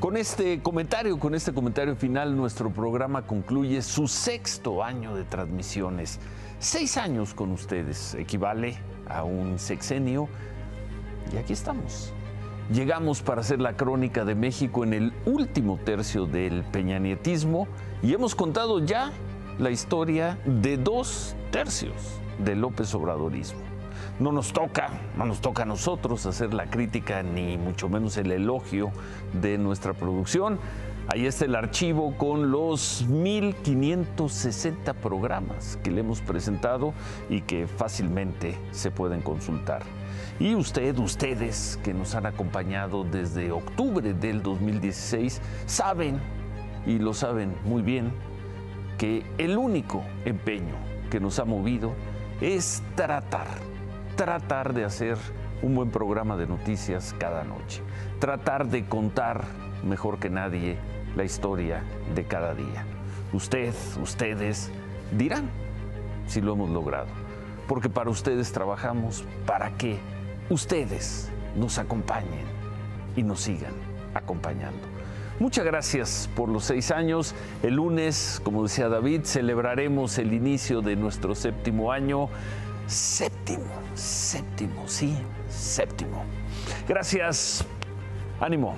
Con este comentario, con este comentario final, nuestro programa concluye su sexto año de transmisiones. Seis años con ustedes equivale a un sexenio y aquí estamos. Llegamos para hacer la crónica de México en el último tercio del peñanietismo y hemos contado ya la historia de dos tercios del López Obradorismo. No nos toca, no nos toca a nosotros hacer la crítica ni mucho menos el elogio de nuestra producción. Ahí está el archivo con los 1560 programas que le hemos presentado y que fácilmente se pueden consultar. Y usted, ustedes que nos han acompañado desde octubre del 2016, saben, y lo saben muy bien, que el único empeño que nos ha movido es tratar tratar de hacer un buen programa de noticias cada noche, tratar de contar mejor que nadie la historia de cada día. Usted, ustedes dirán si lo hemos logrado, porque para ustedes trabajamos para que ustedes nos acompañen y nos sigan acompañando. Muchas gracias por los seis años. El lunes, como decía David, celebraremos el inicio de nuestro séptimo año. Séptimo, séptimo, sí, séptimo. Gracias. Ánimo.